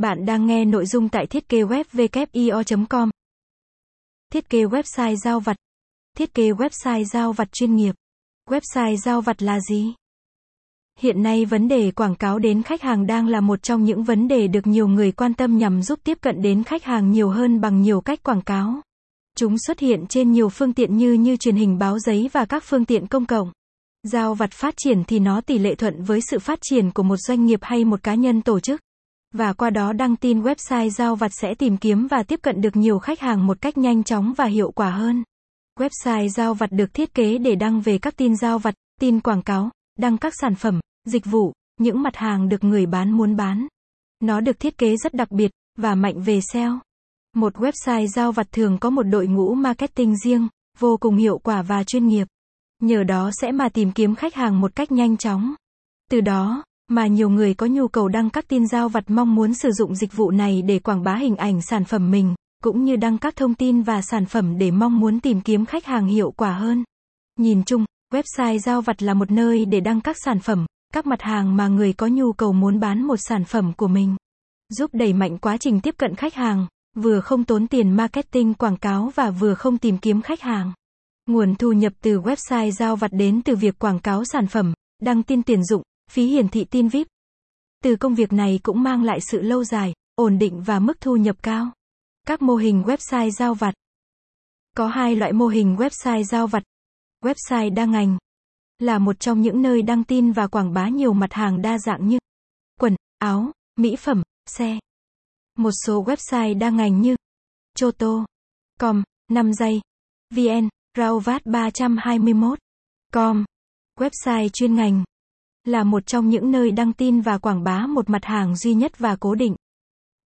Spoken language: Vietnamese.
Bạn đang nghe nội dung tại thiết kế web com Thiết kế website giao vặt. Thiết kế website giao vặt chuyên nghiệp. Website giao vặt là gì? Hiện nay vấn đề quảng cáo đến khách hàng đang là một trong những vấn đề được nhiều người quan tâm nhằm giúp tiếp cận đến khách hàng nhiều hơn bằng nhiều cách quảng cáo. Chúng xuất hiện trên nhiều phương tiện như như truyền hình báo giấy và các phương tiện công cộng. Giao vặt phát triển thì nó tỷ lệ thuận với sự phát triển của một doanh nghiệp hay một cá nhân tổ chức. Và qua đó đăng tin website giao vặt sẽ tìm kiếm và tiếp cận được nhiều khách hàng một cách nhanh chóng và hiệu quả hơn. Website giao vặt được thiết kế để đăng về các tin giao vặt, tin quảng cáo, đăng các sản phẩm, dịch vụ, những mặt hàng được người bán muốn bán. Nó được thiết kế rất đặc biệt và mạnh về SEO. Một website giao vặt thường có một đội ngũ marketing riêng, vô cùng hiệu quả và chuyên nghiệp. Nhờ đó sẽ mà tìm kiếm khách hàng một cách nhanh chóng. Từ đó, mà nhiều người có nhu cầu đăng các tin giao vặt mong muốn sử dụng dịch vụ này để quảng bá hình ảnh sản phẩm mình, cũng như đăng các thông tin và sản phẩm để mong muốn tìm kiếm khách hàng hiệu quả hơn. Nhìn chung, website giao vặt là một nơi để đăng các sản phẩm, các mặt hàng mà người có nhu cầu muốn bán một sản phẩm của mình. Giúp đẩy mạnh quá trình tiếp cận khách hàng, vừa không tốn tiền marketing quảng cáo và vừa không tìm kiếm khách hàng. Nguồn thu nhập từ website giao vặt đến từ việc quảng cáo sản phẩm, đăng tin tuyển dụng, phí hiển thị tin VIP. Từ công việc này cũng mang lại sự lâu dài, ổn định và mức thu nhập cao. Các mô hình website giao vặt. Có hai loại mô hình website giao vặt. Website đa ngành là một trong những nơi đăng tin và quảng bá nhiều mặt hàng đa dạng như quần, áo, mỹ phẩm, xe. Một số website đa ngành như Choto, com, 5 giây, vn, Rauvat 321, com. Website chuyên ngành là một trong những nơi đăng tin và quảng bá một mặt hàng duy nhất và cố định.